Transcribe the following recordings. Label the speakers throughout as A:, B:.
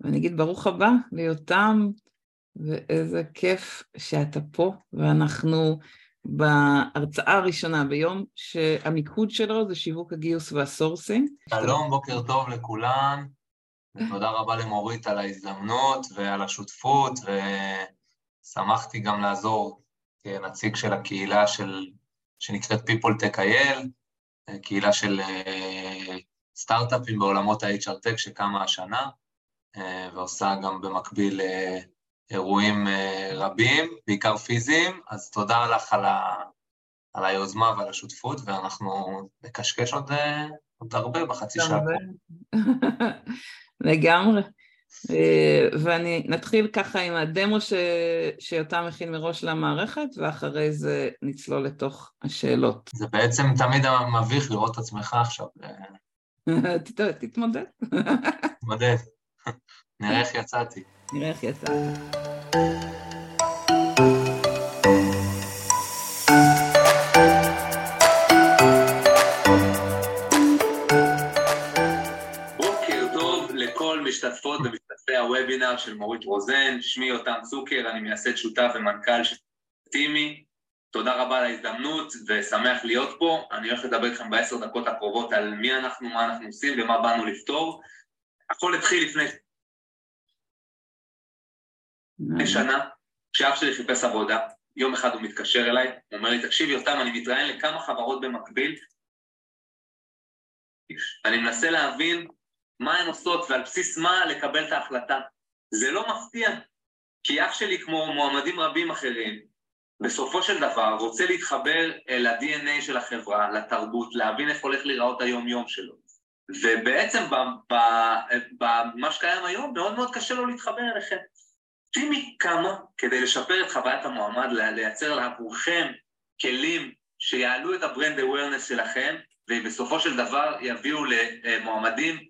A: ואני אגיד ברוך הבא ליותם, ואיזה כיף שאתה פה, ואנחנו בהרצאה הראשונה ביום שהמיקוד שלו זה שיווק הגיוס והסורסינג.
B: שלום, בוקר טוב לכולם, ותודה רבה למורית על ההזדמנות ועל השותפות, ושמחתי גם לעזור כנציג של הקהילה של, שנקראת PeopleTech.il, קהילה של אה, סטארט-אפים בעולמות ה-HR Tech שקמה השנה, ועושה גם במקביל אה, אירועים רבים, בעיקר פיזיים, אז תודה לך על, ה, על היוזמה ועל השותפות, ואנחנו נקשקש עוד, עוד הרבה בחצי שעה.
A: לגמרי. אה, ואני נתחיל ככה עם הדמו ש... שיותם מכין מראש למערכת, ואחרי זה נצלול לתוך השאלות.
B: זה בעצם תמיד מביך לראות את עצמך עכשיו.
A: תתמודד.
B: תתמודד. נראה איך יצאתי.
A: נראה איך יצאתי.
B: משתתפות ומשתתפי הוובינר של מורית רוזן, שמי יותם צוקר, אני מייסד שותף ומנכ"ל של טימי. תודה רבה על ההזדמנות ושמח להיות פה. אני הולך לדבר איתכם בעשר דקות הקרובות על מי אנחנו, מה אנחנו עושים ומה באנו לפתור. הכל התחיל לפני שנה, כשאח שלי חיפש עבודה, יום אחד הוא מתקשר אליי, הוא אומר לי, תקשיב יותם, אני מתראיין לכמה חברות במקביל, אני מנסה להבין מה הן עושות ועל בסיס מה לקבל את ההחלטה. זה לא מפתיע, כי אח שלי, כמו מועמדים רבים אחרים, בסופו של דבר רוצה להתחבר אל ה-DNA של החברה, לתרבות, להבין איך הולך להיראות היום-יום שלו. ובעצם במה שקיים היום, מאוד מאוד קשה לו להתחבר אליכם. Team.me קמה כדי לשפר את חוויית המועמד, לייצר עבורכם כלים שיעלו את ה brand awareness שלכם, ובסופו של דבר יביאו למועמדים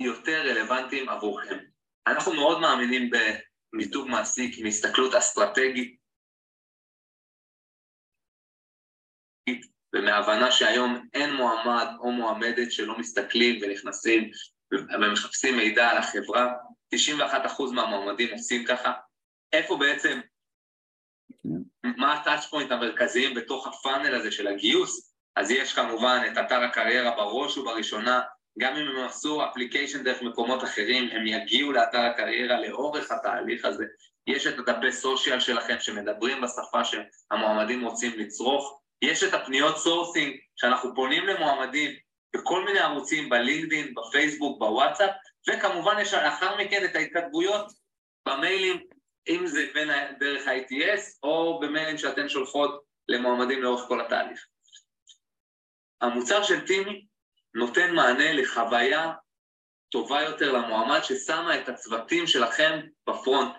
B: יותר רלוונטיים עבורכם. אנחנו מאוד מאמינים במיתוג מעסיק עם הסתכלות אסטרטגית ומהבנה שהיום אין מועמד או מועמדת שלא מסתכלים ונכנסים ומחפשים מידע על החברה. 91% מהמועמדים עושים ככה. איפה בעצם, מה הטאצ' פוינט המרכזיים בתוך הפאנל הזה של הגיוס? אז יש כמובן את אתר הקריירה בראש ובראשונה, גם אם הם עשו application דרך מקומות אחרים, הם יגיעו לאתר הקריירה לאורך התהליך הזה. יש את הדפי social שלכם שמדברים בשפה שהמועמדים רוצים לצרוך. יש את הפניות sourcing שאנחנו פונים למועמדים בכל מיני ערוצים, בלינקדאין, בפייסבוק, בוואטסאפ, וכמובן יש לאחר מכן את ההתכתבויות במיילים, אם זה בין דרך ה- ATS או במיילים שאתן שולחות למועמדים לאורך כל התהליך. המוצר של טימי נותן מענה לחוויה טובה יותר למועמד ששמה את הצוותים שלכם בפרונט.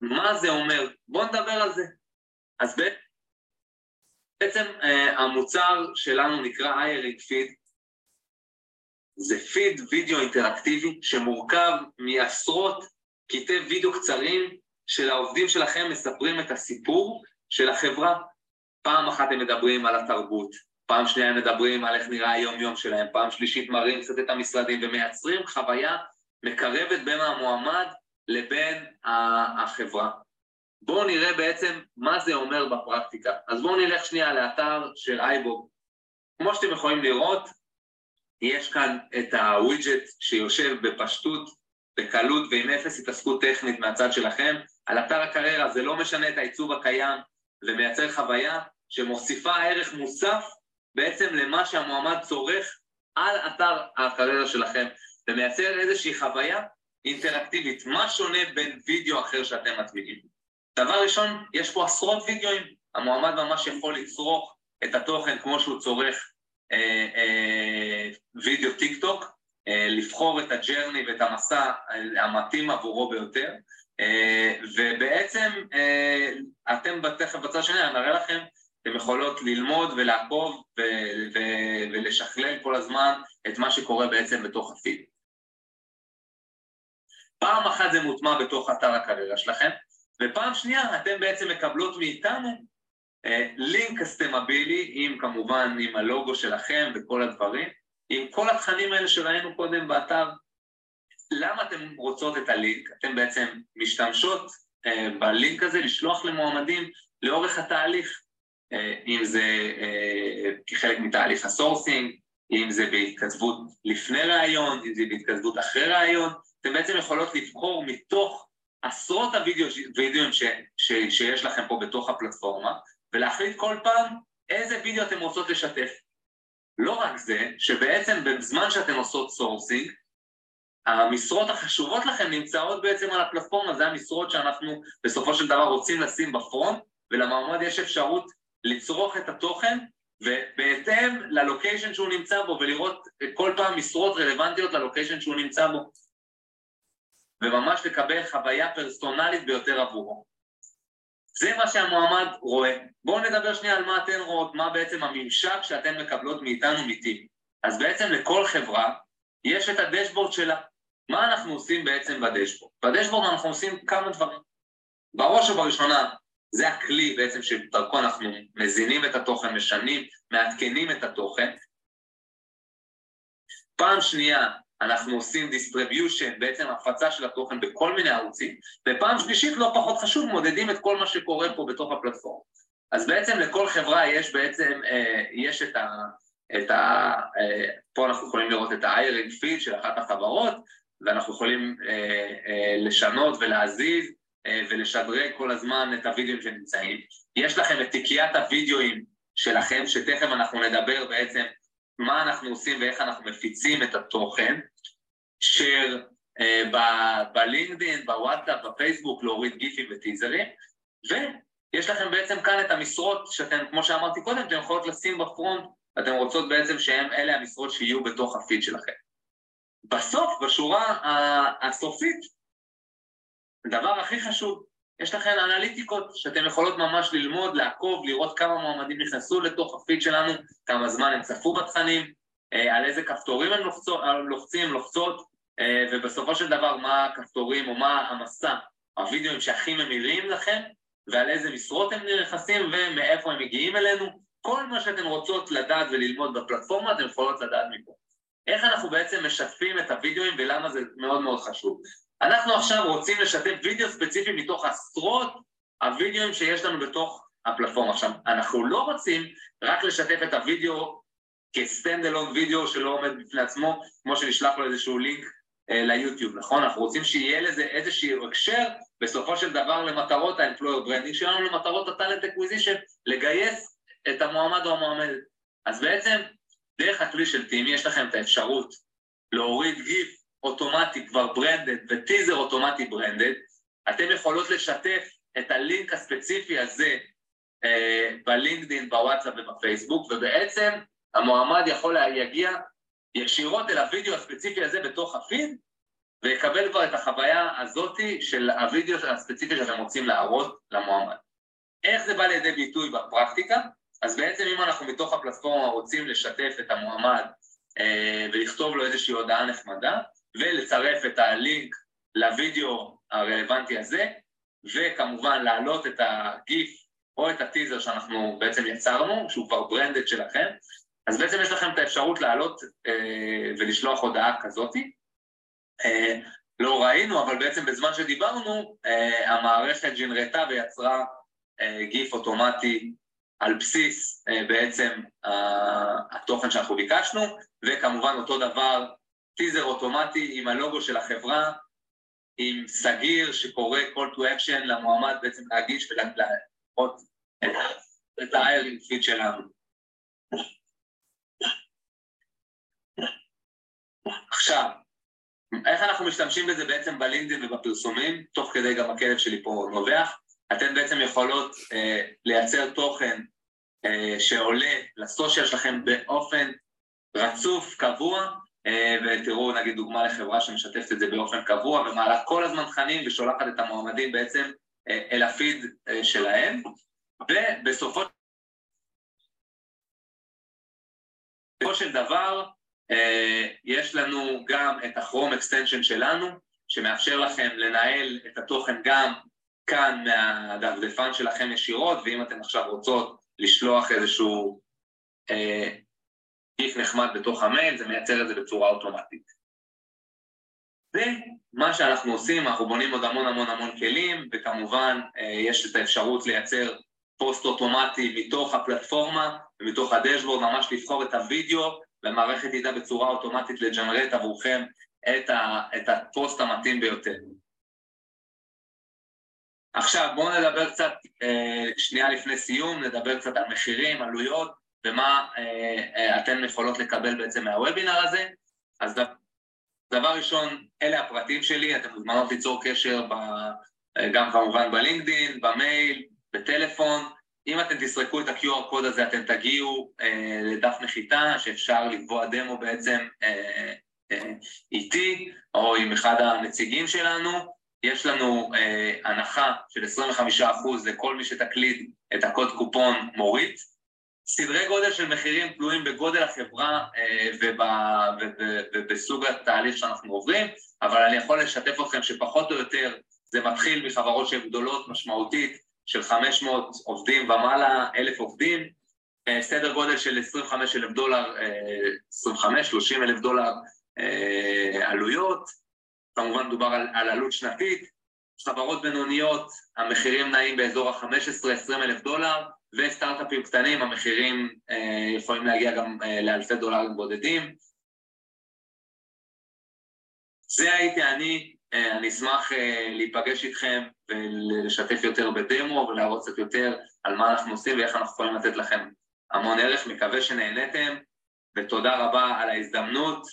B: מה זה אומר? בואו נדבר על זה. אז בעצם אה, המוצר שלנו נקרא iRig Feed, זה פיד וידאו אינטראקטיבי שמורכב מעשרות קטעי וידאו קצרים של העובדים שלכם מספרים את הסיפור של החברה. פעם אחת הם מדברים על התרבות, פעם שנייה הם מדברים על איך נראה היום-יום שלהם, פעם שלישית מראים קצת את המשרדים ומייצרים חוויה מקרבת בין המועמד לבין החברה. בואו נראה בעצם מה זה אומר בפרקטיקה. אז בואו נלך שנייה לאתר של אייבוג. כמו שאתם יכולים לראות, יש כאן את הווידג'ט שיושב בפשטות, בקלות ועם אפס התעסקות טכנית מהצד שלכם. על אתר הקריירה זה לא משנה את העיצוב הקיים ומייצר חוויה שמוסיפה ערך מוסף בעצם למה שהמועמד צורך על אתר הקריירה שלכם, ומייצר איזושהי חוויה אינטראקטיבית. מה שונה בין וידאו אחר שאתם מטמיעים? דבר ראשון, יש פה עשרות וידאוים, המועמד ממש יכול לצרוך את התוכן כמו שהוא צורך וידאו טיק טוק, אה, לבחור את ה journey ואת המסע המתאים עבורו ביותר, אה, ובעצם אה, אתם תכף בצד השני, אני אראה לכם אתם יכולות ללמוד ולעקוב ולשכלל כל הזמן את מה שקורה בעצם בתוך הפיד. פעם אחת זה מוטמע בתוך אתר הקריירה שלכם, ופעם שנייה אתם בעצם מקבלות מאיתנו אה, לינק קסטמבילי, עם כמובן עם הלוגו שלכם וכל הדברים, עם כל התכנים האלה שראינו קודם באתר. למה אתן רוצות את הלינק? אתן בעצם משתמשות אה, בלינק הזה לשלוח למועמדים לאורך התהליך, אה, אם זה אה, כחלק מתהליך ה sourcing, אם זה בהתכתבות לפני ראיון, אם זה בהתכתבות אחרי ראיון, אתן בעצם יכולות לבחור מתוך עשרות הווידאוים ש, ש, שיש לכם פה בתוך הפלטפורמה, ולהחליט כל פעם איזה וידאו אתן רוצות לשתף. לא רק זה, שבעצם בזמן שאתן עושות sourcing, המשרות החשובות לכם נמצאות בעצם על הפלטפורמה, זה המשרות שאנחנו בסופו של דבר רוצים לשים ב front, ולמועמד יש אפשרות לצרוך את התוכן, ובהתאם ל location שהוא נמצא בו, ולראות כל פעם משרות רלוונטיות ל location שהוא נמצא בו, וממש לקבל חוויה פרסונלית ביותר עבורו. זה מה שהמועמד רואה. בואו נדבר שנייה על מה אתן רואות, מה בעצם הממשק שאתן מקבלות מאיתנו מטים. אז בעצם לכל חברה יש את הדשבורד שלה. מה אנחנו עושים בעצם בדשבורד? בדשבורד אנחנו עושים כמה דברים. בראש ובראשונה, זה הכלי בעצם שדרכו אנחנו מזינים את התוכן, משנים, מעדכנים את התוכן. פעם שנייה, אנחנו עושים distribution, בעצם הפצה של התוכן בכל מיני ערוצים, ופעם שלישית, לא פחות חשוב, מודדים את כל מה שקורה פה בתוך הפלטפורמה. אז בעצם לכל חברה יש בעצם, אה, יש את ה... את ה אה, פה אנחנו יכולים לראות את ה-hiring feed של אחת החברות, ואנחנו יכולים אה, לשנות ולהזיז ולשדרג כל הזמן את הוידאוים שנמצאים. יש לכם את תיקיית הוידאוים שלכם, שתכף אנחנו נדבר בעצם מה אנחנו עושים ואיך אנחנו מפיצים את התוכן, share אה, בלינקדאין, בוואטסאפ, בפייסבוק, להוריד גיפים וטיזרים, ויש לכם בעצם כאן את המשרות שאתם, כמו שאמרתי קודם, אתם יכולות לשים בפרונט, ואתם רוצות בעצם שהם אלה המשרות שיהיו בתוך הפיד שלכם. בסוף, בשורה הסופית, הדבר הכי חשוב, יש לכם אנליטיקות שאתם יכולות ממש ללמוד, לעקוב, לראות כמה מועמדים נכנסו לתוך הפיד שלנו, כמה זמן הם צפו בתכנים, אה, על איזה כפתורים הם לוחצים, לוחצות, אה, ובסופו של דבר מה הכפתורים או מה המסע, הווידאוים שהכי ממירים לכם, ועל איזה משרות הם נכנסים ומאיפה הם מגיעים אלינו. כל מה שאתן רוצות לדעת וללמוד בפלטפורמה, אתן יכולות לדעת מפה. איך אנחנו בעצם משתפים את הווידאוים ולמה זה מאוד מאוד חשוב. אנחנו עכשיו רוצים לשתף וידאו ספציפי מתוך עשרות הווידאוים שיש לנו בתוך הפלטפורמה. עכשיו, אנחנו לא רוצים רק לשתף את הווידאו כ stand-alone וידאו שלא עומד בפני עצמו, כמו שנשלח לו איזשהו לינק אה, ל YouTube, נכון? אנחנו רוצים שיהיה לזה איזשהו הקשר בסופו של דבר למטרות ה-employer branding שלנו, למטרות ה-talent acquisition, לגייס את המועמד או המועמדת. אז בעצם דרך הכלי של Team.me יש לכם את האפשרות להוריד גיף אוטומטי כבר branded וטיזר אוטומטי branded, אתם יכולות לשתף את הלינק הספציפי הזה אה, בלינקדאין, בוואטסאפ ובפייסבוק, ובעצם המועמד יכול להגיע ישירות אל הוידאו הספציפי הזה בתוך הפיד, ויקבל כבר את החוויה הזאתי של הוידאו הספציפי שאתם רוצים להראות למועמד. איך זה בא לידי ביטוי בפרקטיקה? אז בעצם אם אנחנו מתוך הפלטפורמה רוצים לשתף את המועמד אה, ולכתוב לו איזושהי הודעה נחמדה, ולצרף את הלינק לוידאו הרלוונטי הזה, וכמובן להעלות את הגיף או את הטיזר שאנחנו בעצם יצרנו, שהוא כבר ברנדד שלכם, אז בעצם יש לכם את האפשרות לעלות אה, ולשלוח הודעה כזאתי. אה, לא ראינו, אבל בעצם בזמן שדיברנו, אה, המערכת ג'נרטה ויצרה אה, גיף אוטומטי על בסיס אה, בעצם אה, התוכן שאנחנו ביקשנו, וכמובן אותו דבר, טיזר אוטומטי עם הלוגו של החברה, עם סגיר שקורא call to action למועמד בעצם להגיש ולראות את ה-hiring feed שלנו. עכשיו, איך אנחנו משתמשים בזה בעצם בלינקדאין ובפרסומים, תוך כדי גם הכלב שלי פה נובח, אתן בעצם יכולות אה, לייצר תוכן אה, שעולה ל social שלכם באופן רצוף, קבוע, אה, ותראו נגיד דוגמה לחברה שמשתפת את זה באופן קבוע ומעלה כל הזמן תכנים ושולחת את המועמדים בעצם אה, אל הפיד אה, שלהם, ובסופו של דבר יש לנו גם את ה Chrome extension שלנו, שמאפשר לכם לנהל את התוכן גם כאן מהדפדפן שלכם ישירות, ואם אתן עכשיו רוצות לשלוח איזשהו גיף נחמד בתוך המייל, זה מייצר את זה בצורה אוטומטית. ומה שאנחנו עושים, אנחנו בונים עוד המון המון המון כלים, וכמובן יש את האפשרות לייצר פוסט אוטומטי מתוך הפלטפורמה ומתוך הדשבורד, ממש לבחור את הוידאו, והמערכת ידע בצורה אוטומטית לג'נרט עבורכם את, ה, את הפוסט המתאים ביותר. עכשיו בואו נדבר קצת, אה, שנייה לפני סיום, נדבר קצת על מחירים, עלויות, ומה אה, אה, אתן יכולות לקבל בעצם מהוובינר הזה. אז דבר ראשון, אלה הפרטים שלי, אתן מוזמנות ליצור קשר ב, גם כמובן בלינקדין, במייל, בטלפון. אם אתם תסרקו את ה-QR קוד הזה, אתם תגיעו אה, לדף נחיתה, שאפשר לקבוע דמו בעצם אה, אה, איתי, או עם אחד הנציגים שלנו. יש לנו אה, הנחה של 25% לכל מי שתקליד את הקוד קופון מוריד. סדרי גודל של מחירים תלויים בגודל החברה אה, ובסוג התהליך שאנחנו עוברים, אבל אני יכול לשתף אתכם שפחות או יותר זה מתחיל מחברות שהן גדולות משמעותית של 500 עובדים ומעלה, אלף עובדים, אה, סדר גודל של 25 אלף דולר, 25-30 אלף דולר עלויות, כמובן מדובר על, על עלות שנתית, חברות בינוניות, המחירים נעים באזור ה-15-20 אלף דולר, וסטארט-אפים קטנים, המחירים אה, יכולים להגיע גם אה, לאלפי דולרים בודדים. זה הייתי אני, אה, אני אשמח אה, להיפגש איתכם ולשתף יותר בדמו ולהראות קצת יותר על מה אנחנו עושים ואיך אנחנו יכולים לתת לכם המון ערך, מקווה שנהניתם, ותודה רבה על ההזדמנות,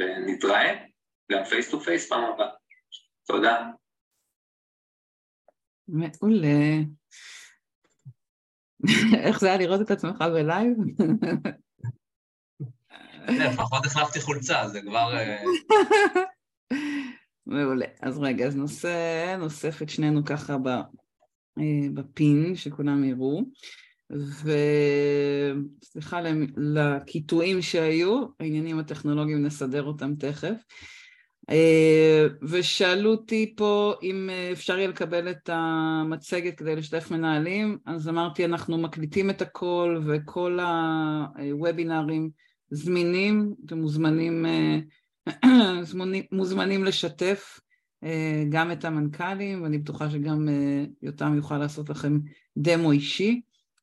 B: ונתראה. גם face to face פעם הבאה. תודה.
A: מעולה. איך זה היה לראות את עצמך בלייב?
B: לפחות החלפתי חולצה, זה כבר... אה,
A: מעולה. אז רגע, אז נושא, נוסף את שנינו ככה אה, בפין, שכולם יראו. וסליחה לקיטועים שהיו, העניינים הטכנולוגיים נסדר אותם תכף. אה, ושאלו אותי פה אם אפשר יהיה לקבל את המצגת כדי לשתף מנהלים, אז אמרתי אנחנו מקליטים את הכל וכל הוובינרים זמינים, אתם מוזמנים, אה, מוזמנים לשתף אה, גם את המנכ"לים, ואני בטוחה שגם יותם יוכל לעשות לכם דמו אישי,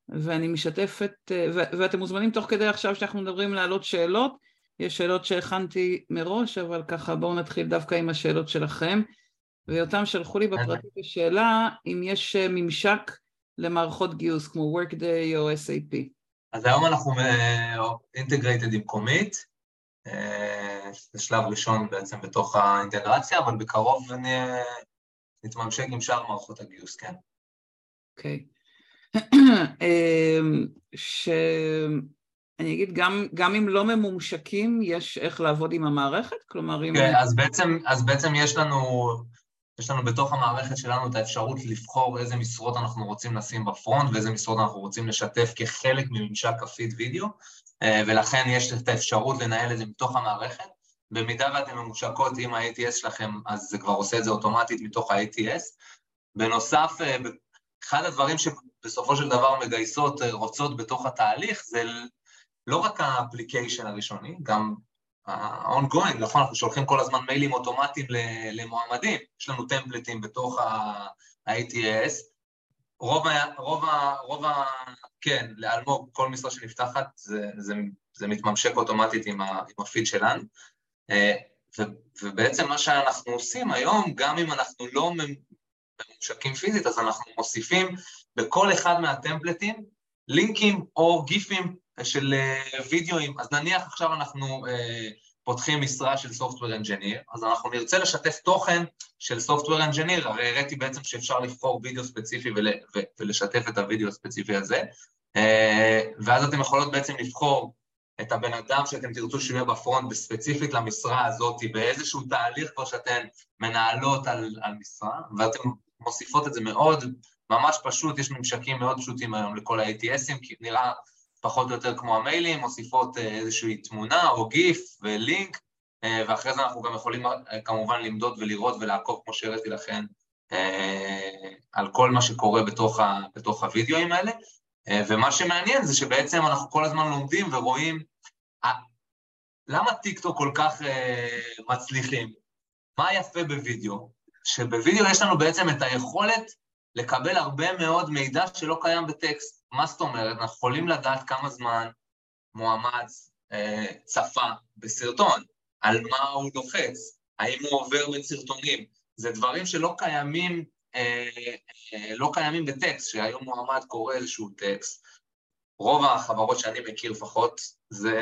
A: ואני משתפת, ואתם מוזמנים תוך כדי עכשיו שאנחנו מדברים להעלות שאלות, יש שאלות שהכנתי מראש, אבל ככה בואו נתחיל דווקא עם השאלות שלכם. ויותם שלחו לי בפרטית השאלה אם יש אה, ממשק למערכות גיוס כמו Workday או SAP.
B: אז היום אנחנו אינטגרייטד אה, עם קומית, אה, זה שלב ראשון בעצם בתוך האינטגרציה, אבל בקרוב נתממשק עם שאר מערכות הגיוס, כן.
A: אוקיי. ש... אני אגיד, גם, גם אם לא ממומשקים, יש איך לעבוד עם המערכת? כלומר, אם...
B: כן, אז בעצם, אז בעצם יש לנו, יש לנו בתוך המערכת שלנו את האפשרות לבחור איזה משרות אנחנו רוצים לשים בפרונט ואיזה משרות אנחנו רוצים לשתף כחלק מממשק הפיד וידאו, אה, ולכן יש את האפשרות לנהל את זה מתוך המערכת. במידה ואתן ממושקות עם ה-ATS שלכם, אז זה כבר עושה את זה אוטומטית מתוך ה-ATS. בנוסף, אה, אחד הדברים שבסופו של דבר מגייסות אה, רוצות בתוך התהליך זה לא רק ה application הראשוני, גם ה-ongoing, נכון, אנחנו שולחים כל הזמן מיילים אוטומטיים למועמדים, יש לנו טמפלטים בתוך ה-ATS, רוב ה... רוב ה... רוב ה... כן, לאלמוג, כל משרה שנפתחת, זה, זה, זה מתממשק אוטומטית עם, ה, עם הפיד שלנו. אה, ו, ובעצם מה שאנחנו עושים היום, גם אם אנחנו לא מממשקים פיזית, אז אנחנו מוסיפים בכל אחד מהטמפלטים לינקים או גיפים של אה, וידאוים, אז נניח עכשיו אנחנו אה, פותחים משרה של Software Engineer, אז אנחנו נרצה לשתף תוכן של Software Engineer, הרי הראיתי בעצם שאפשר לבחור וידאו ספציפי ול, ו, ולשתף את הוידאו הספציפי הזה, אה, ואז אתם יכולות בעצם לבחור את הבן אדם שאתם תרצו שיהיה בפרונט וספציפית למשרה הזאת, באיזשהו תהליך כבר שאתן מנהלות על, על משרה, ואתן מוסיפות את זה מאוד, ממש פשוט, יש ממשקים מאוד פשוטים היום לכל ה-ATSים, כי נראה פחות או יותר כמו המיילים, מוסיפות אה, איזושהי תמונה או גיף ולינק, אה, ואחרי זה אנחנו גם יכולים אה, כמובן למדוד ולראות ולעקוב, כמו שהראיתי לכם, על כל מה שקורה בתוך, ה, בתוך הוידאוים האלה. ומה שמעניין זה שבעצם אנחנו כל הזמן לומדים ורואים למה טיקטוק כל כך מצליחים. מה יפה בווידאו? שבווידאו יש לנו בעצם את היכולת לקבל הרבה מאוד מידע שלא קיים בטקסט. מה זאת אומרת? אנחנו יכולים לדעת כמה זמן מועמד אה, צפה בסרטון, על מה הוא לוחץ, האם הוא עובר בין סרטונים. זה דברים שלא קיימים, אה, אה, לא קיימים בטקסט, שהיום מועמד קורא איזשהו טקסט. רוב החברות שאני מכיר לפחות, זה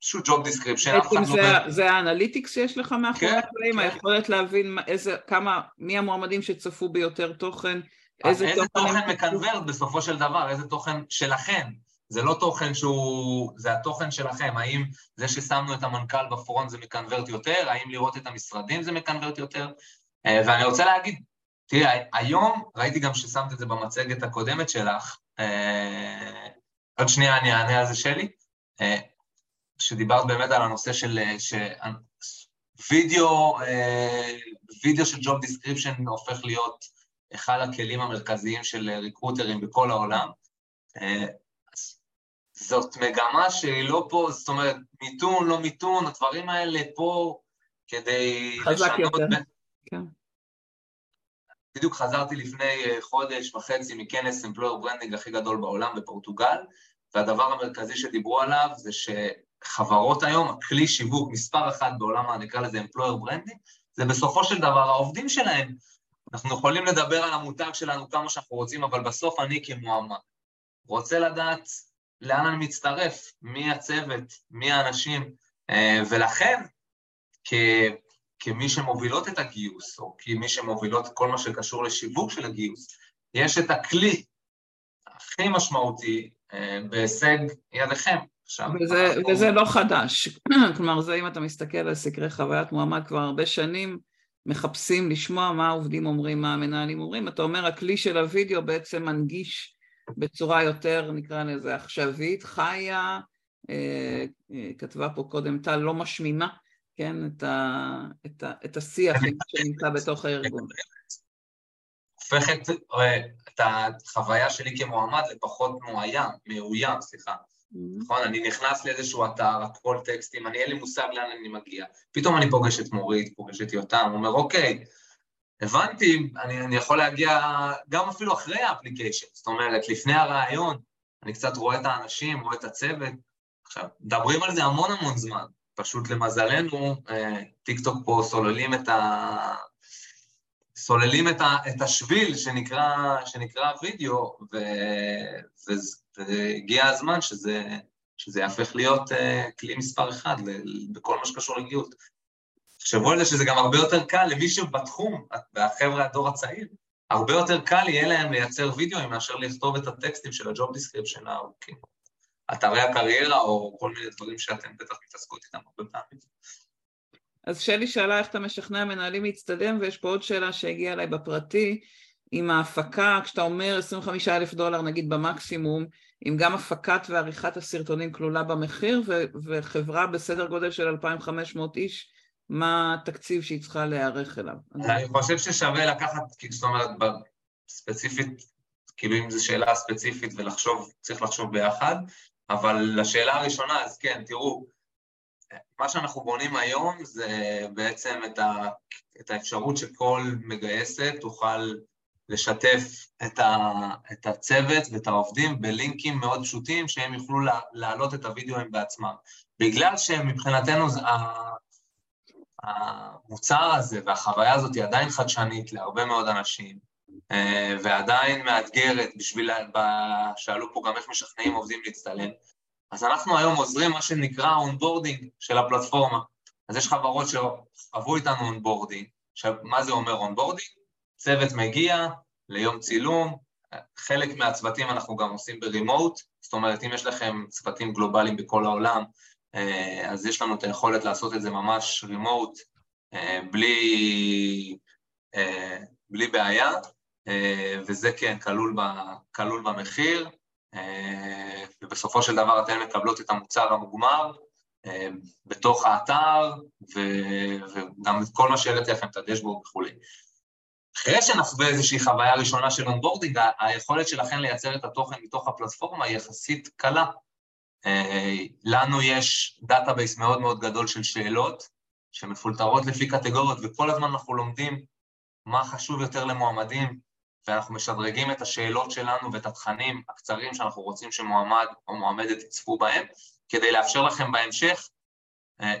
B: פשוט job description,
A: אף אחד לא... זה ה analytics שיש לך מאחורי כן, הקלעים, כן. היכולת להבין איזה, כמה, מי המועמדים שצפו ביותר תוכן,
B: איזה תוכן... איזה תוכן מקנוורט בסופו של דבר, איזה תוכן שלכם. זה לא תוכן שהוא, זה התוכן שלכם, האם זה ששמנו את המנכ"ל ב front זה מקנוורט יותר, האם לראות את המשרדים זה מקנוורט יותר, אה, ואני רוצה להגיד, תראי, היום, ראיתי גם ששמת את זה במצגת הקודמת שלך, אה, עוד שנייה אני אענה על זה שלי, אה, שדיברת באמת על הנושא של ש... וידאו, וידאו של job description הופך להיות אחד הכלים המרכזיים של ריקרוטרים בכל העולם. זאת מגמה שהיא לא פה, זאת אומרת, מיתון, לא מיתון, הדברים האלה פה כדי
A: לשנות... יותר, ב... כן.
B: בדיוק חזרתי לפני אה, חודש וחצי מכנס employer branding הכי גדול בעולם בפורטוגל, והדבר המרכזי שדיברו עליו זה שחברות היום, הכלי שיווק מספר אחת בעולם, נקרא לזה employer branding, זה בסופו של דבר העובדים שלהם. אנחנו יכולים לדבר על המותג שלנו כמה שאנחנו רוצים, אבל בסוף אני כמועמד רוצה לדעת לאן אני מצטרף, מי הצוות, מי האנשים, אה, ולכן כ, כמי שמובילות את הגיוס, או כמי שמובילות כל מה שקשור לשיווק של הגיוס, יש את הכלי הכי משמעותי אה, בהישג ידיכם.
A: עכשיו, וזה, אנחנו... וזה לא חדש, כלומר זה אם אתה מסתכל על סקרי חוויית מועמד כבר הרבה שנים, מחפשים לשמוע מה העובדים אומרים, מה המנהלים אומרים, אתה אומר הכלי של הוידאו בעצם מנגיש בצורה יותר, נקרא לזה, עכשווית, חיה, אה, אה, כתבה פה קודם טל, לא משמימה, כן, את, ה, את, ה, את השיח שנמצא בתוך הארגון.
B: הופכת אה, את החוויה שלי כמועמד לפחות מאוים, מאוים, סליחה. Mm-hmm. נכון, אני נכנס לאיזשהו אתר, הכל טקסטים, אני אין לי מושג לאן אני מגיע. פתאום אני פוגש את מורית, פוגש את יותם, אומר, אוקיי, הבנתי, אני, אני יכול להגיע גם אפילו אחרי ה application, זאת אומרת, לפני הראיון, אני קצת רואה את האנשים, רואה את הצוות. עכשיו, מדברים על זה המון המון זמן, פשוט למזלנו, אה, טיק טוק פה סוללים את ה... סוללים את, ה, את השביל שנקרא, שנקרא וידאו, ו, ו, והגיע הזמן שזה, שזה יהפך להיות uh, כלי מספר אחד בכל מה שקשור לגיוס. תחשבו על זה שזה גם הרבה יותר קל למי שבתחום, והחבר'ה הדור הצעיר, הרבה יותר קל יהיה להם לייצר וידאו מאשר לכתוב את הטקסטים של ה job description הארוכים. אתרי הקריירה או כל מיני דברים שאתם בטח מתעסקות איתם הרבה פעמים.
A: אז שלי שאלה איך אתה משכנע מנהלים להצטלם, ויש פה עוד שאלה שהגיעה אליי בפרטי, עם ההפקה, כשאתה אומר 25 אלף דולר נגיד במקסימום, אם גם הפקת ועריכת הסרטונים כלולה במחיר, ו- וחברה בסדר גודל של 2,500 איש, מה התקציב שהיא צריכה להיערך אליו.
B: אני חושב ששווה לקחת, זאת אומרת, ספציפית, כאילו אם זו שאלה ספציפית ולחשוב, צריך לחשוב ביחד, אבל לשאלה הראשונה, אז כן, תראו, מה שאנחנו בונים היום זה בעצם את, ה, את האפשרות שכל מגייסת תוכל לשתף את, ה, את הצוות ואת העובדים בלינקים מאוד פשוטים שהם יוכלו להעלות את הוידאוים בעצמם. בגלל שמבחינתנו המוצר הזה והחוויה הזאת היא עדיין חדשנית להרבה מאוד אנשים, אה, ועדיין מאתגרת בשביל, שאלו פה גם איך משכנעים עובדים להצטלם, אז אנחנו היום עוזרים מה שנקרא onboarding של הפלטפורמה. אז יש חברות שעברו איתנו onboarding. עכשיו, מה זה אומר onboarding? צוות מגיע ליום צילום, חלק מהצוותים אנחנו גם עושים ב remote, זאת אומרת, אם יש לכם צוותים גלובליים בכל העולם, אה, אז יש לנו את היכולת לעשות את זה ממש remote, אה, בלי, אה, בלי בעיה, וזה כן כלול, ב, כלול במחיר, ובסופו של דבר אתן מקבלות את המוצר המוגמר בתוך האתר, וגם כל מה שהראיתי לכם, את ה dashboard וכולי. אחרי שנחווה איזושהי חוויה ראשונה של onboarding, היכולת שלכם לייצר את התוכן מתוך הפלטפורמה היא יחסית קלה. לנו יש database מאוד מאוד גדול של שאלות, שמפולטרות לפי קטגוריות, וכל הזמן אנחנו לומדים מה חשוב יותר למועמדים, ואנחנו משדרגים את השאלות שלנו ואת התכנים הקצרים שאנחנו רוצים שמועמד או מועמדת יצפו בהם, כדי לאפשר לכם בהמשך, אה,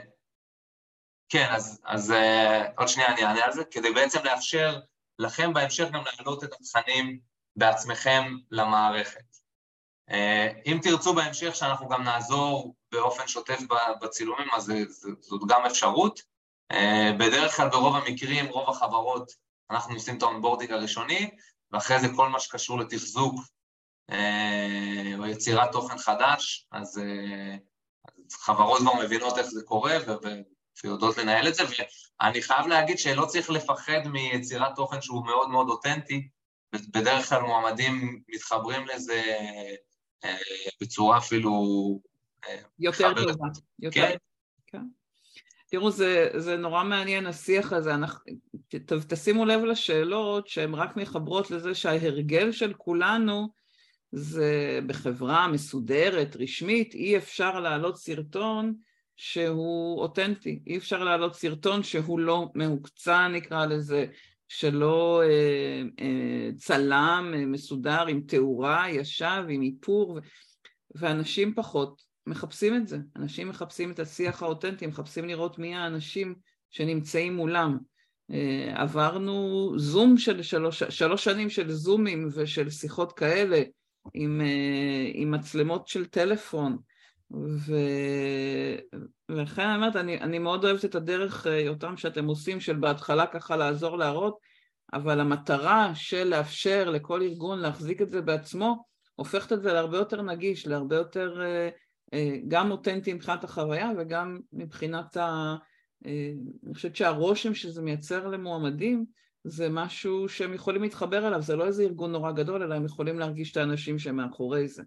B: כן, אז, אז אה, עוד שנייה אני אענה על זה, כדי בעצם לאפשר לכם בהמשך גם להעלות את התכנים בעצמכם למערכת. אה, אם תרצו בהמשך שאנחנו גם נעזור באופן שוטף בצילומים, אז זאת גם אפשרות. בדרך כלל ברוב המקרים, רוב החברות, אנחנו עושים את ה onboarding הראשוני, ואחרי זה כל מה שקשור לתחזוק אה, או יצירת תוכן חדש, אה, אז חברות כבר מבינות איך זה קורה ויודעות לנהל את זה, ואני חייב להגיד שלא צריך לפחד מיצירת תוכן שהוא מאוד מאוד אותנטי, בדרך כלל מועמדים מתחברים לזה אה, בצורה אפילו...
A: יותר טובה. יותר... כן. כן. תראו, זה, זה נורא מעניין השיח הזה, אנחנו, ת, תשימו לב לשאלות שהן רק מחברות לזה שההרגל של כולנו זה בחברה מסודרת, רשמית, אי אפשר להעלות סרטון שהוא אותנטי, אי אפשר להעלות סרטון שהוא לא מהוקצע נקרא לזה, שלא אה, אה, צלם אה, מסודר עם תאורה, ישב עם איפור, ו... ואנשים פחות מחפשים את זה, אנשים מחפשים את השיח האותנטי, מחפשים לראות מי האנשים שנמצאים מולם. אה, עברנו זום של שלוש, שלוש שנים של זומים ושל שיחות כאלה עם, אה, עם מצלמות של טלפון, ו... ולכן אני אומרת, אני, אני מאוד אוהבת את הדרך, אה, אותם שאתם עושים, של בהתחלה ככה לעזור להראות, אבל המטרה של לאפשר לכל ארגון להחזיק את זה בעצמו, הופכת את זה להרבה יותר נגיש, להרבה יותר אה, גם אותנטי מבחינת החוויה וגם מבחינת ה... אה, אני חושבת שהרושם שזה מייצר למועמדים זה משהו שהם יכולים להתחבר אליו, זה לא איזה ארגון נורא גדול, אלא הם יכולים להרגיש את האנשים שמאחורי זה.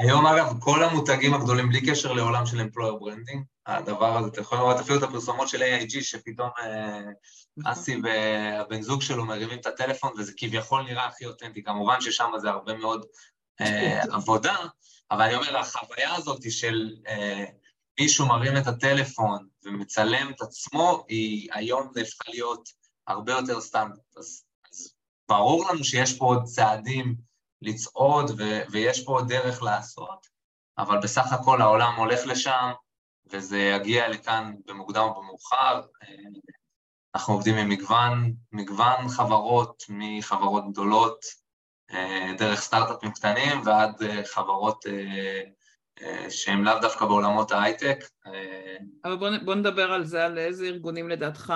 B: אה, היום אגב, כל המותגים הגדולים, בלי קשר לעולם של employer branding, הדבר הזה, אתה יכול לראות אפילו את הפרסומות של AIG, שפתאום נכון. אסי והבן זוג שלו מרימים את הטלפון, וזה כביכול נראה הכי אותנטי. כמובן ששם זה הרבה מאוד עבודה, אבל אני אומר, החוויה הזאת של אה, מישהו מרים את הטלפון ומצלם את עצמו, היא היום נהפכה להיות הרבה יותר סטנדרט. אז ברור לנו שיש פה עוד צעדים לצעוד ו- ויש פה עוד דרך לעשות, אבל בסך הכל העולם הולך לשם, וזה יגיע לכאן במוקדם או במאוחר. אנחנו עובדים עם מגוון, מגוון חברות, מחברות גדולות, אה, דרך סטארט-אפים קטנים ועד אה, חברות אה, שהם לאו דווקא בעולמות ההייטק.
A: אבל בוא, בוא נדבר על זה, על איזה ארגונים לדעתך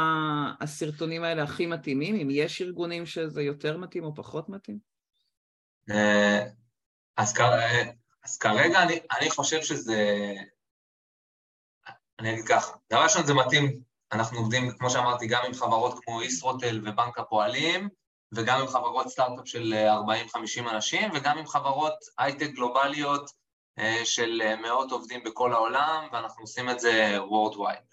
A: הסרטונים האלה הכי מתאימים, אם יש ארגונים שזה יותר מתאים או פחות מתאים?
B: אז, אז כרגע אני, אני חושב שזה... אני אגיד ככה, דבר ראשון זה מתאים, אנחנו עובדים, כמו שאמרתי, גם עם חברות כמו ישרוטל ובנק הפועלים, וגם עם חברות סטארט-אפ של 40-50 אנשים, וגם עם חברות הייטק גלובליות אה, של אה, מאות עובדים בכל העולם, ואנחנו עושים את זה Worldwide.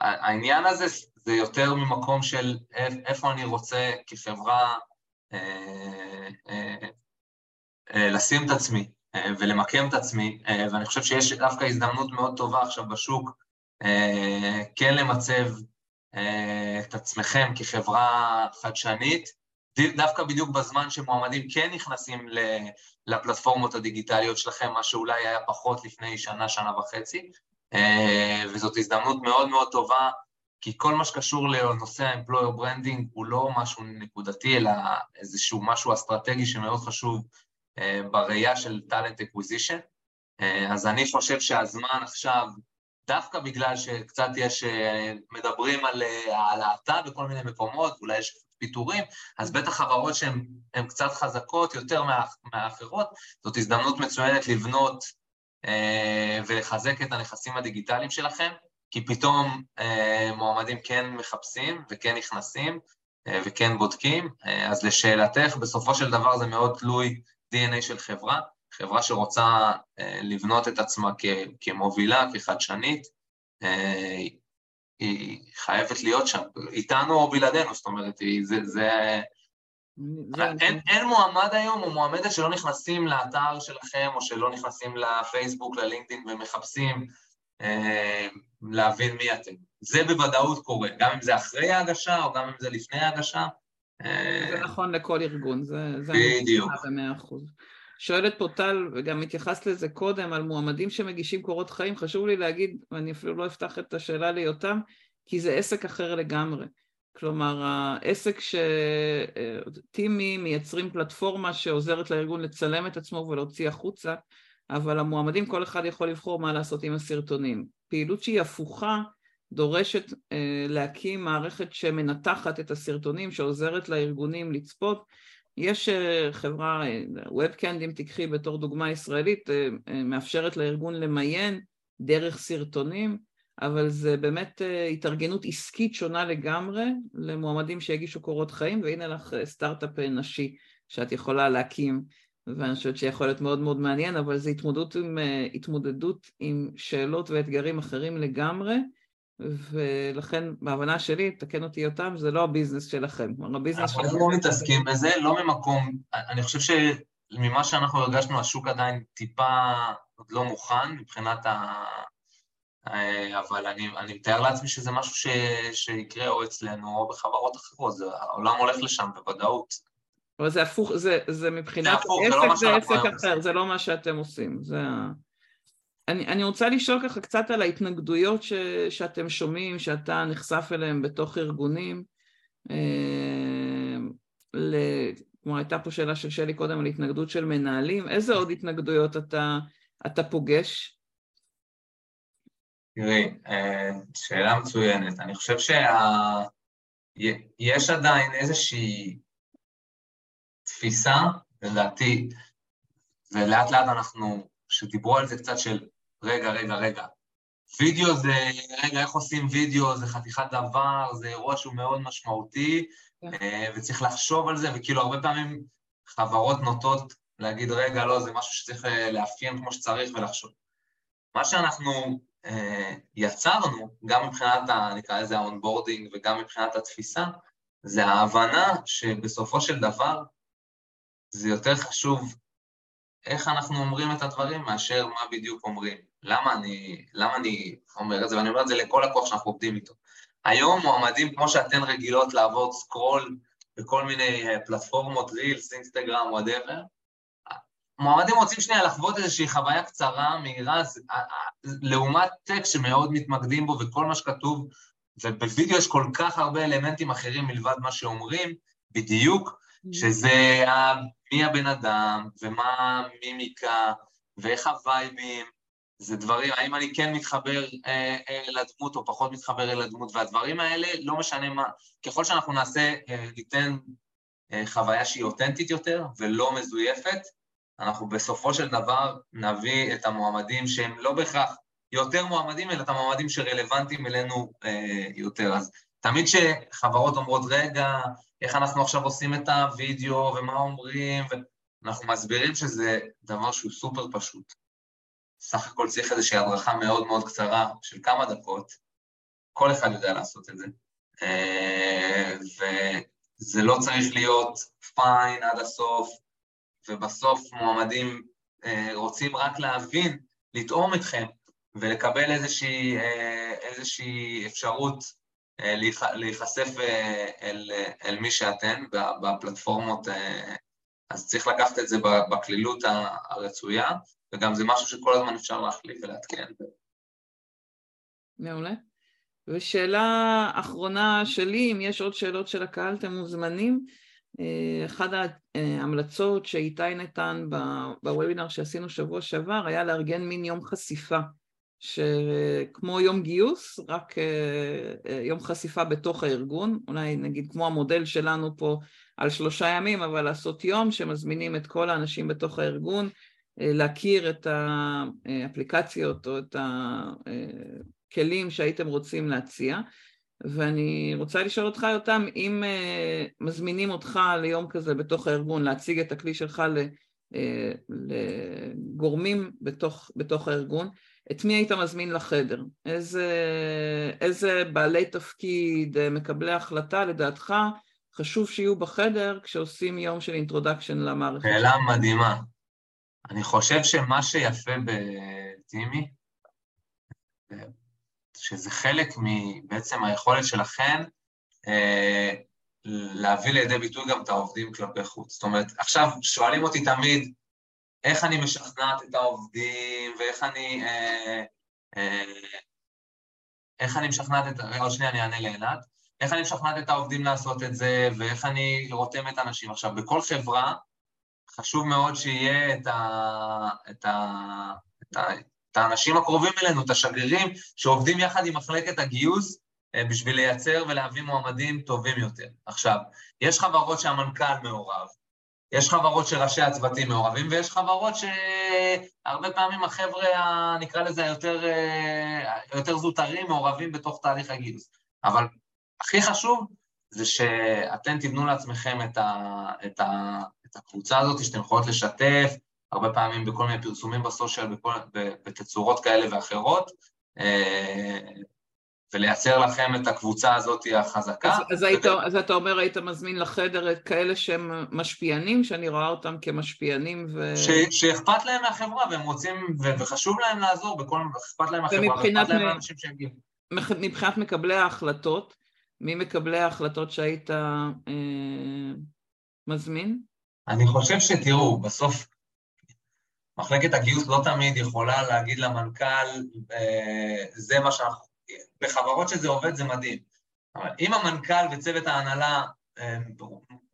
B: העניין הזה זה יותר ממקום של איפה אני רוצה כחברה אה, לשים את עצמי ולמקם את עצמי, ואני חושב שיש דווקא הזדמנות מאוד טובה עכשיו בשוק כן למצב את עצמכם כחברה חדשנית, דווקא בדיוק בזמן שמועמדים כן נכנסים לפלטפורמות הדיגיטליות שלכם, מה שאולי היה פחות לפני שנה, שנה וחצי, אה, וזאת הזדמנות מאוד מאוד טובה, כי כל מה שקשור לנושא ה-employer branding הוא לא משהו נקודתי, אלא איזשהו משהו אסטרטגי שמאוד חשוב אה, בראייה של talent acquisition. אה, אז אני חושב שהזמן עכשיו, דווקא בגלל שקצת יש, מדברים על העלאתה בכל מיני מקומות, אולי יש פיטורים, אז בטח חברות שהן קצת חזקות יותר מה, מהאחרות, זאת הזדמנות מצוינת לבנות אה, ולחזק את הנכסים הדיגיטליים שלכם, כי פתאום אה, מועמדים כן מחפשים וכן נכנסים אה, וכן בודקים. אה, אז לשאלתך, בסופו של דבר זה מאוד תלוי DNA של חברה, חברה שרוצה אה, לבנות את עצמה כ, כמובילה, כחדשנית, אה, היא חייבת להיות שם, איתנו או בלעדינו, זאת אומרת, זה... זה... אין, אין מועמד היום או מועמדת שלא נכנסים לאתר שלכם או שלא נכנסים לפייסבוק, ללינקדאין ומחפשים אה, להבין מי אתם. זה בוודאות קורה, גם אם זה אחרי ההגשה או גם אם זה לפני ההגשה.
A: זה נכון לכל ארגון, זה...
B: בדיוק.
A: זה במאה אחוז. שואלת פה טל, וגם התייחסת לזה קודם, על מועמדים שמגישים קורות חיים, חשוב לי להגיד, ואני אפילו לא אפתח את השאלה ליותם, כי זה עסק אחר לגמרי. כלומר, העסק שטימי מייצרים פלטפורמה שעוזרת לארגון לצלם את עצמו ולהוציא החוצה, אבל המועמדים, כל אחד יכול לבחור מה לעשות עם הסרטונים. פעילות שהיא הפוכה, דורשת אה, להקים מערכת שמנתחת את הסרטונים, שעוזרת לארגונים לצפות. יש אה, חברה, WebCand, אם תיקחי בתור דוגמה ישראלית, אה, מאפשרת לארגון למיין דרך סרטונים, אבל זה באמת התארגנות עסקית שונה לגמרי למועמדים שיגישו קורות חיים, והנה לך סטארט-אפ נשי שאת יכולה להקים, ואני חושבת שיכול להיות מאוד מאוד מעניין, אבל זו התמודדות עם, התמודדות עם שאלות ואתגרים אחרים לגמרי, ולכן בהבנה שלי, תקן אותי יותם, זה לא ה business שלכם.
B: ה business שלכם... אנחנו לא מתעסקים בזה, לא ממקום, אני חושב שממה שאנחנו הרגשנו, השוק עדיין טיפה עוד לא מוכן מבחינת ה... אבל אני, אני מתאר לעצמי שזה משהו ש, שיקרה או אצלנו או בחברות אחרות, זה, העולם הולך לשם בוודאות.
A: אבל זה הפוך, זה, זה מבחינת זה הפוך, עסק, זה, לא זה עסק אחר. זה לא מה שאתם עושים. זה... אני, אני רוצה לשאול ככה קצת על ההתנגדויות ש, שאתם שומעים, שאתה נחשף אליהן בתוך ארגונים. אה, ל, כלומר, הייתה פה שאלה של שלי קודם על התנגדות של מנהלים, איזה עוד התנגדויות אתה, אתה פוגש?
B: תראי, אה, שאלה מצוינת. אני חושב שיש שה... עדיין איזושהי תפיסה, לדעתי, ולאט לאט אנחנו, שדיברו על זה קצת של רגע, רגע, רגע. וידאו זה, רגע, איך עושים וידאו, זה חתיכת דבר, זה אירוע שהוא מאוד משמעותי, כן. אה, וצריך לחשוב על זה, וכאילו הרבה פעמים חברות נוטות להגיד, רגע, לא, זה משהו שצריך אה, לאפיין כמו שצריך ולחשוב. מה שאנחנו אה, יצרנו, גם מבחינת, ה, נקרא לזה ה onboarding וגם מבחינת התפיסה, זה ההבנה שבסופו של דבר זה יותר חשוב איך אנחנו אומרים את הדברים מאשר מה בדיוק אומרים. למה אני, למה אני אומר את זה, ואני אומר את זה לכל לקוח שאנחנו עובדים איתו. היום מועמדים כמו שאתן רגילות לעבור scroll בכל מיני אה, פלטפורמות, reels, אינסטגרם, whatever, מועמדים רוצים שנייה לחוות איזושהי חוויה קצרה, מהירה, אה, אה, לעומת טקסט שמאוד מתמקדים בו וכל מה שכתוב, ובווידאו יש כל כך הרבה אלמנטים אחרים מלבד מה שאומרים, בדיוק, mm. שזה מי הבן אדם, ומה המימיקה, ואיך הווייבים, זה דברים, האם אני כן מתחבר אה, אה, לדמות או פחות מתחבר אל הדמות, והדברים האלה, לא משנה מה, ככל שאנחנו נעשה, אה, ניתן אה, חוויה שהיא אותנטית יותר ולא מזויפת, אנחנו בסופו של דבר נביא את המועמדים שהם לא בהכרח יותר מועמדים, אלא את המועמדים שרלוונטיים אלינו אה, יותר. אז תמיד כשחברות אומרות, רגע, איך אנחנו עכשיו עושים את הוידאו ומה אומרים, ואנחנו מסבירים שזה דבר שהוא סופר פשוט. סך הכל צריך איזושהי הדרכה מאוד מאוד קצרה של כמה דקות, כל אחד יודע לעשות את זה, אה, וזה לא צריך להיות פיין עד הסוף, ובסוף מועמדים אה, רוצים רק להבין, לטעום אתכם ולקבל איזושהי, אה, איזושהי אפשרות להיחשף אל, אל מי שאתן בפלטפורמות, אז צריך לקחת את זה בקלילות הרצויה, וגם זה משהו שכל הזמן אפשר להחליף ולעדכן.
A: מעולה. ושאלה אחרונה שלי, אם יש עוד שאלות של הקהל, אתם מוזמנים. אחת ההמלצות שאיתי נתן בוובינר שעשינו שבוע שעבר היה לארגן מין יום חשיפה, שכמו יום גיוס, רק יום חשיפה בתוך הארגון, אולי נגיד כמו המודל שלנו פה על שלושה ימים, אבל לעשות יום שמזמינים את כל האנשים בתוך הארגון, אה, להכיר את האפליקציות או את הכלים שהייתם רוצים להציע. ואני רוצה לשאול אותך, יותם, אם אה, מזמינים אותך ליום כזה בתוך הארגון להציג את הכלי שלך אה, לגורמים בתוך, בתוך הארגון, את מי היית מזמין לחדר? איזה, איזה בעלי תפקיד, מקבלי החלטה, לדעתך, חשוב שיהיו בחדר כשעושים יום של introduction למערכת?
B: שאלה מדהימה. אני חושב שמה שיפה בטימי שזה חלק מבעצם היכולת שלכם אה, להביא לידי ביטוי גם את העובדים כלפי חוץ. זאת אומרת, עכשיו שואלים אותי תמיד, איך אני משכנעת את העובדים, ואיך אני... אה, אה, איך אני משכנעת את... עוד שנייה אני אענה לעינת. איך אני משכנעת את העובדים לעשות את זה, ואיך אני רותם את האנשים. עכשיו, בכל חברה חשוב מאוד שיהיה את, ה... את, ה... את, ה... את האנשים הקרובים אלינו, את השגרירים, שעובדים יחד עם מחלקת הגיוס אה, בשביל לייצר ולהביא מועמדים טובים יותר. עכשיו, יש חברות שהמנכ"ל מעורב, יש חברות שראשי הצוותים מעורבים, ויש חברות שהרבה פעמים החבר'ה, נקרא לזה, היותר, אה, היותר זוטרים, מעורבים בתוך תהליך הגיוס. אבל הכי חשוב זה שאתם תבנו לעצמכם את, ה, את, ה, את הקבוצה הזאת, שאתם יכולות לשתף, הרבה פעמים בכל מיני פרסומים בסושיאל, בכל, בתצורות כאלה ואחרות, אה, ולייצר לכם את הקבוצה הזאת החזקה.
A: אז, אז, היית, אז אתה אומר, היית מזמין לחדר את כאלה שהם משפיענים, שאני רואה אותם כמשפיענים ו...
B: ש, שאכפת להם מהחברה, והם רוצים, ו, וחשוב להם לעזור בכל... אכפת להם מהחברה, ואכפת להם מהאנשים שיגיעו.
A: מבחינת מקבלי ההחלטות, מי מקבלי ההחלטות שהיית אה, מזמין?
B: אני חושב שתראו, בסוף מחלקת הגיוס לא תמיד יכולה להגיד למנכ"ל, אה, זה מה שאנחנו... בחברות שזה עובד זה מדהים. אבל אם המנכ"ל וצוות ההנהלה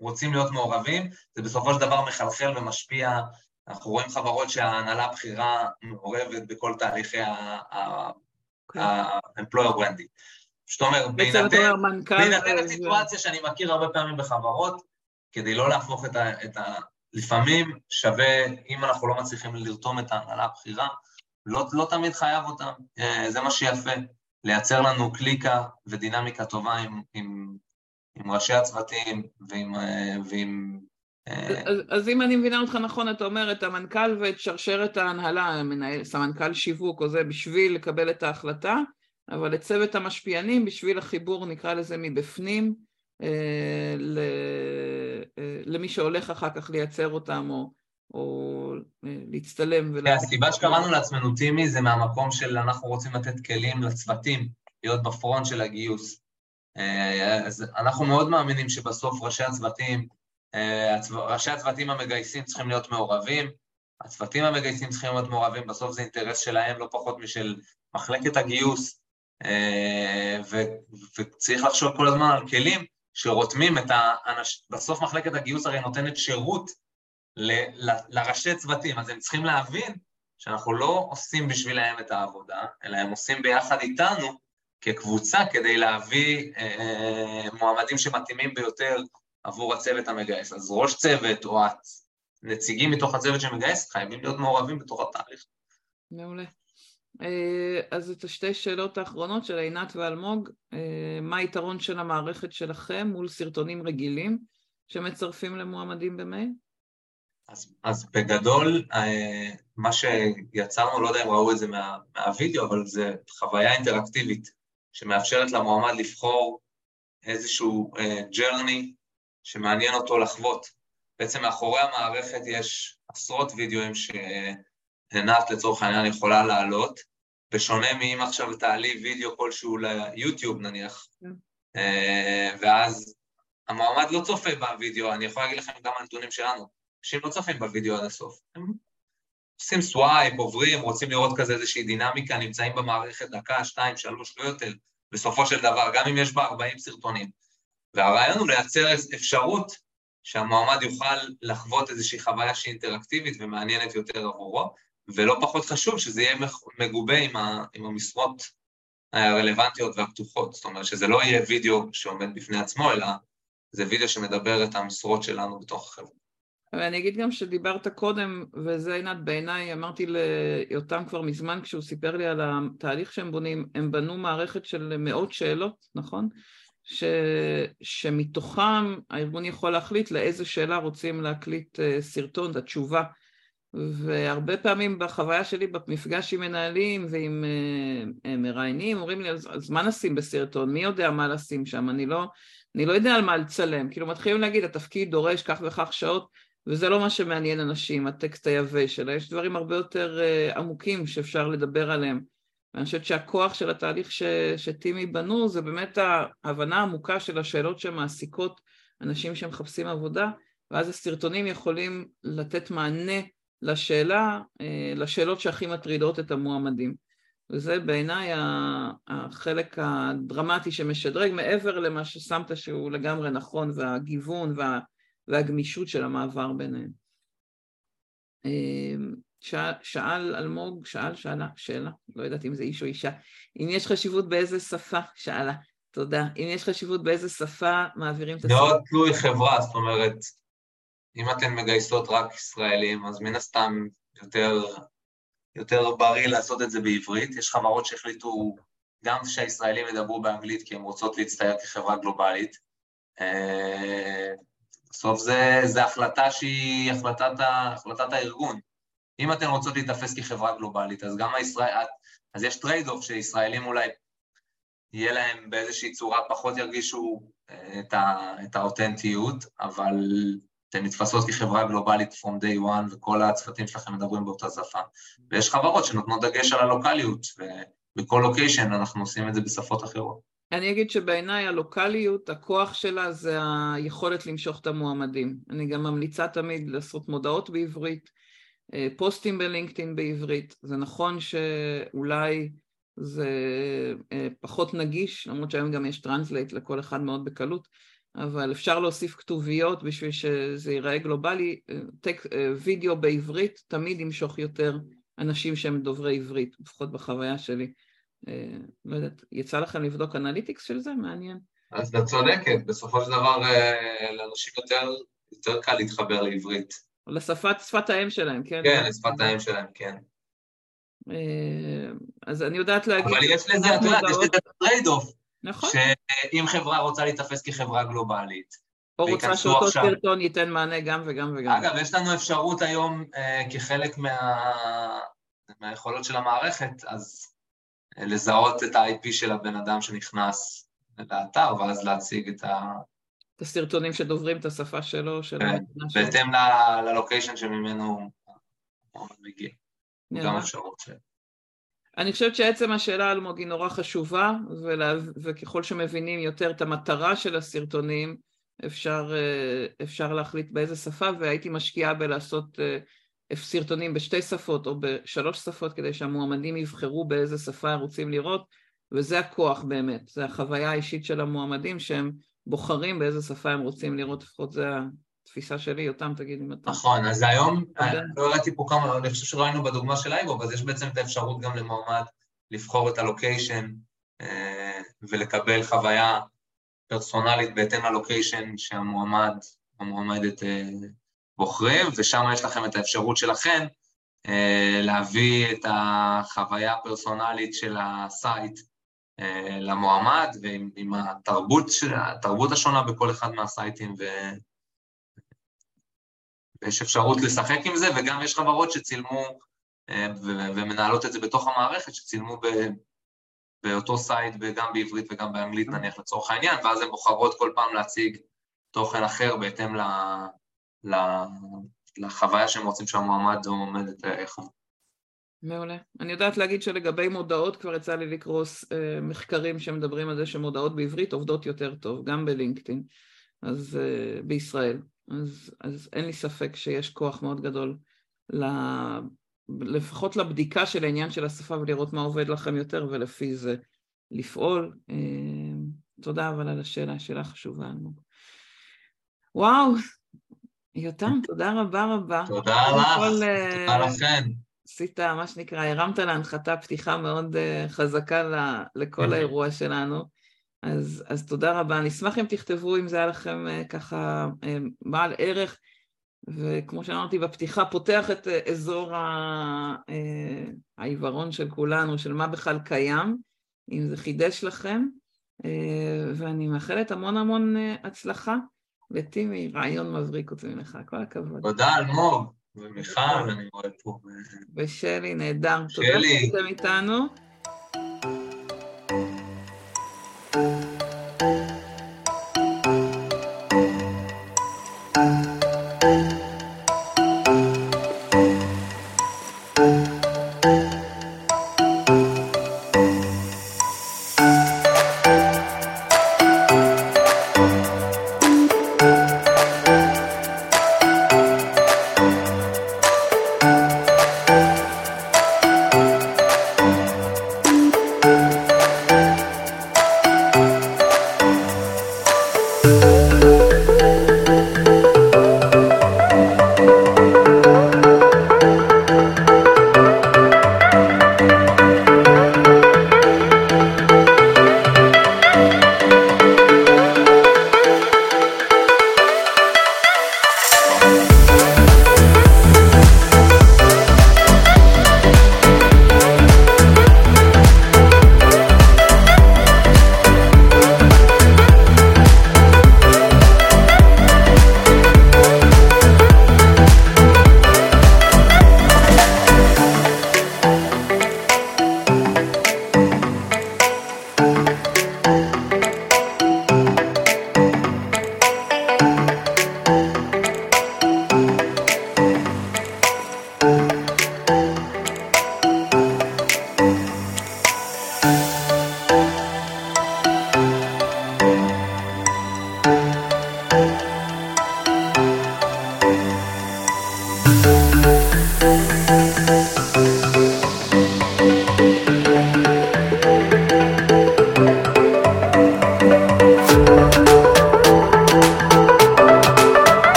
B: רוצים להיות מעורבים, זה בסופו של דבר מחלחל ומשפיע. אנחנו רואים חברות שההנהלה הבכירה מעורבת בכל תהליכי ה-employer branding. זאת אומרת, בהינתן סיטואציה שאני מכיר הרבה פעמים בחברות, כדי לא להפוך את ה... את ה לפעמים שווה, אם אנחנו לא מצליחים לרתום את ההנהלה הבכירה, לא, לא תמיד חייב אותם, אה, זה מה שיפה, לייצר לנו קליקה ודינמיקה טובה עם, עם, עם ראשי הצוותים ועם... אה, ועם
A: אה, אז, אז אם אני מבינה אותך נכון, אתה אומר את המנכ"ל ואת שרשרת ההנהלה, מנהל, סמנכ"ל שיווק או זה, בשביל לקבל את ההחלטה, אבל את צוות המשפיענים בשביל החיבור, נקרא לזה מבפנים, אה, אה, למי שהולך אחר כך לייצר אותם או, או אה, להצטלם.
B: ולה... הסיבה שקראנו לעצמנו טימי זה מהמקום של אנחנו רוצים לתת כלים לצוותים, להיות בפרונט של הגיוס. אז אנחנו מאוד מאמינים שבסוף ראשי הצוותים, ראשי הצוותים המגייסים צריכים להיות מעורבים, הצוותים המגייסים צריכים להיות מעורבים, בסוף זה אינטרס שלהם לא פחות משל מחלקת הגיוס, וצריך לחשוב כל הזמן על כלים שרותמים את האנשים, בסוף מחלקת הגיוס הרי נותנת שירות ל, ל, לראשי צוותים, אז הם צריכים להבין שאנחנו לא עושים בשבילם את העבודה, אלא הם עושים ביחד איתנו כקבוצה כדי להביא אה, מועמדים שמתאימים ביותר עבור הצוות המגייס. אז ראש צוות או הנציגים מתוך הצוות שמגייס חייבים להיות מעורבים בתוך התהליך.
A: מעולה. אה, אז את השתי שאלות האחרונות של עינת ואלמוג, אה, מה היתרון של המערכת שלכם מול סרטונים רגילים שמצרפים למועמדים במייל?
B: אז, אז בגדול, אה, מה שיצרנו, לא יודע אם ראו את זה מה, מהווידאו, אבל זה חוויה אינטראקטיבית שמאפשרת למועמד לבחור איזשהו ג'רני שמעניין אותו לחוות. בעצם מאחורי המערכת יש עשרות וידאוים ש... עינת לצורך העניין יכולה לעלות, בשונה מאם עכשיו תעלי וידאו כלשהו ליוטיוב נניח, כן. אה, ואז המועמד לא צופה בווידאו, אני יכול להגיד לכם גם הנתונים שלנו, אנשים לא צופים בווידאו עד הסוף. הם עושים swipe, עוברים, רוצים לראות כזה איזושהי דינמיקה, נמצאים במערכת דקה, שתיים, שלוש, לא יותר, בסופו של דבר, גם אם יש בה 40 סרטונים. והרעיון הוא לייצר אפשרות שהמועמד יוכל לחוות איזושהי חוויה שהיא אינטראקטיבית ומעניינת יותר עבורו, ולא פחות חשוב שזה יהיה מגובה עם, ה, עם המשרות הרלוונטיות והפתוחות. זאת אומרת שזה לא יהיה וידאו שעומד בפני עצמו, אלא זה וידאו שמדבר את המשרות שלנו בתוך החברה.
A: ואני אגיד גם שדיברת קודם, וזה עינת בעיניי, אמרתי ליותם כבר מזמן כשהוא סיפר לי על התהליך שהם בונים, הם בנו מערכת של מאות שאלות, נכון? ש, שמתוכם הארגון יכול להחליט לאיזה שאלה רוצים להקליט אה, סרטון, את התשובה. והרבה פעמים בחוויה שלי במפגש עם מנהלים ועם uh, מראיינים, אומרים לי, אז, אז מה נשים בסרטון? מי יודע מה לשים שם? אני לא, אני לא יודע על מה לצלם. כאילו מתחילים להגיד, התפקיד דורש כך וכך שעות, וזה לא מה שמעניין אנשים, הטקסט היבש, אלא יש דברים הרבה יותר uh, עמוקים שאפשר לדבר עליהם ואני חושבת שהכוח של התהליך ש, שטימי בנו זה באמת ההבנה העמוקה של השאלות שמעסיקות אנשים שמחפשים עבודה, ואז הסרטונים יכולים לתת מענה לשאלה, אה, לשאלות שהכי מטרידות את המועמדים. וזה בעיניי החלק הדרמטי שמשדרג, מעבר למה ששמת שהוא לגמרי נכון, והגיוון וה, והגמישות של המעבר ביניהם. אה, שאל אלמוג, שאל, שאלה, שאלה, לא יודעת אם זה איש או אישה, אם יש חשיבות באיזה שפה, שאלה, תודה, אם יש חשיבות באיזה שפה מעבירים את.
B: מאוד תלוי חברה, זאת אומרת, אם אתן מגייסות רק ישראלים, אז מן הסתם יותר, יותר בריא לעשות את זה בעברית. יש חברות שהחליטו גם שהישראלים ידברו באנגלית כי הן רוצות להצטייר כחברה גלובלית. אה, בסוף זו החלטה שהיא החלטת, החלטת הארגון. אם אתן רוצות להיתפס כחברה גלובלית, אז גם הישראל... אז יש trade off שישראלים אולי יהיה להם באיזושהי צורה פחות ירגישו אה, את, ה, את האותנטיות, אבל אתן נתפסות כחברה גלובלית from day one, וכל הצוותים שלכם מדברים באותה שפה. ויש חברות שנותנות דגש על הלוקאליות, ובכל location אנחנו עושים את זה בשפות אחרות.
A: אני אגיד שבעיניי הלוקאליות, הכוח שלה זה היכולת למשוך את המועמדים. אני גם ממליצה תמיד לעשות מודעות בעברית, אה, פוסטים בלינקדאין בעברית. זה נכון שאולי זה אה, פחות נגיש, למרות שהיום גם יש translate לכל אחד מאוד בקלות, אבל אפשר להוסיף כתוביות בשביל שזה ייראה גלובלי. טק, אה, וידאו בעברית תמיד ימשוך יותר אנשים שהם דוברי עברית, לפחות בחוויה שלי. לא יודעת, יצא לכם לבדוק analytics של זה? מעניין.
B: אז את צודקת, בסופו של דבר לאנשים יותר, יותר קל להתחבר לעברית.
A: לשפת, שפת האם שלהם, כן?
B: כן, לשפת האם שלהם, כן.
A: אה, אז אני יודעת להגיד...
B: אבל יש לזה, את יודעת, יש לזה trade off. נכון. שאם חברה רוצה להיתפס כחברה גלובלית,
A: או רוצה שאותו סרטון ייתן מענה גם וגם וגם.
B: אגב, יש לנו אפשרות היום, אה, כחלק מה... מהיכולות של המערכת, אז אה, לזהות את ה-IP של הבן אדם שנכנס לאתר, ואז להציג את ה...
A: את הסרטונים שדוברים את השפה שלו, של
B: כן, בהתאם ללוקיישן שממנו הוא מגיע. גם אפשרות ש...
A: אני חושבת שעצם השאלה אלמוג היא נורא חשובה, ולה, וככל שמבינים יותר את המטרה של הסרטונים, אפשר, אה, אפשר להחליט באיזה שפה, והייתי משקיעה בלעשות אה, סרטונים בשתי שפות או בשלוש שפות, כדי שהמועמדים יבחרו באיזה שפה הם רוצים לראות, וזה הכוח באמת, זה החוויה האישית של המועמדים שהם בוחרים באיזה שפה הם רוצים לראות, לפחות זה התפיסה שלי, יותם, תגיד אם אתה...
B: נכון, אז היום, לא ראיתי פה כמה, אני חושב שראינו בדוגמה של אייבוב, אז יש בעצם את האפשרות גם למועמד לבחור את הלוקיישן אה, ולקבל חוויה פרסונלית בהתאם ללוקיישן שהמועמד, המועמדת אה, בוחרים, ושם יש לכם את האפשרות שלכם אה, להביא את החוויה הפרסונלית של ה site למועמד ועם התרבות, התרבות השונה בכל אחד מהסייטים ו... ויש אפשרות לשחק עם זה, וגם יש חברות שצילמו אה, ומנהלות את זה בתוך המערכת, שצילמו ב... באותו site גם בעברית וגם באנגלית נניח לצורך העניין, ואז הן בוחרות כל פעם להציג תוכן אחר בהתאם ל... ל... לחוויה שהם רוצים שהמועמד או עומדת איך הוא.
A: מעולה. אני יודעת להגיד שלגבי מודעות כבר יצא לי לקרוא אה, מחקרים שמדברים על זה שמודעות בעברית עובדות יותר טוב, גם בלינקדאין, אז אה, בישראל. אז, אז אין לי ספק שיש כוח מאוד גדול ל... לפחות לבדיקה של העניין של השפה ולראות מה עובד לכם יותר ולפי זה לפעול. אה, תודה אבל על השאלה, שאלה חשובה אלמוג. וואו, יותם, תודה רבה רבה.
B: תודה לך, תודה לכן.
A: עשית, מה שנקרא, הרמת להנחתה פתיחה מאוד uh, חזקה ל, לכל האירוע שלנו, אז, אז תודה רבה. אני אשמח אם תכתבו אם זה היה לכם uh, ככה uh, בעל ערך, וכמו שאמרתי בפתיחה, פותח את uh, אזור העיוורון של כולנו, של מה בכלל קיים, אם זה חידש לכם, ואני מאחלת המון המון הצלחה. לטימי, רעיון מבריק חוץ ממך, כל הכבוד.
B: תודה, אלמוג. ומיכל, אני רואה פה.
A: ושלי, נהדר. שלי. תודה שאתם איתנו. thank you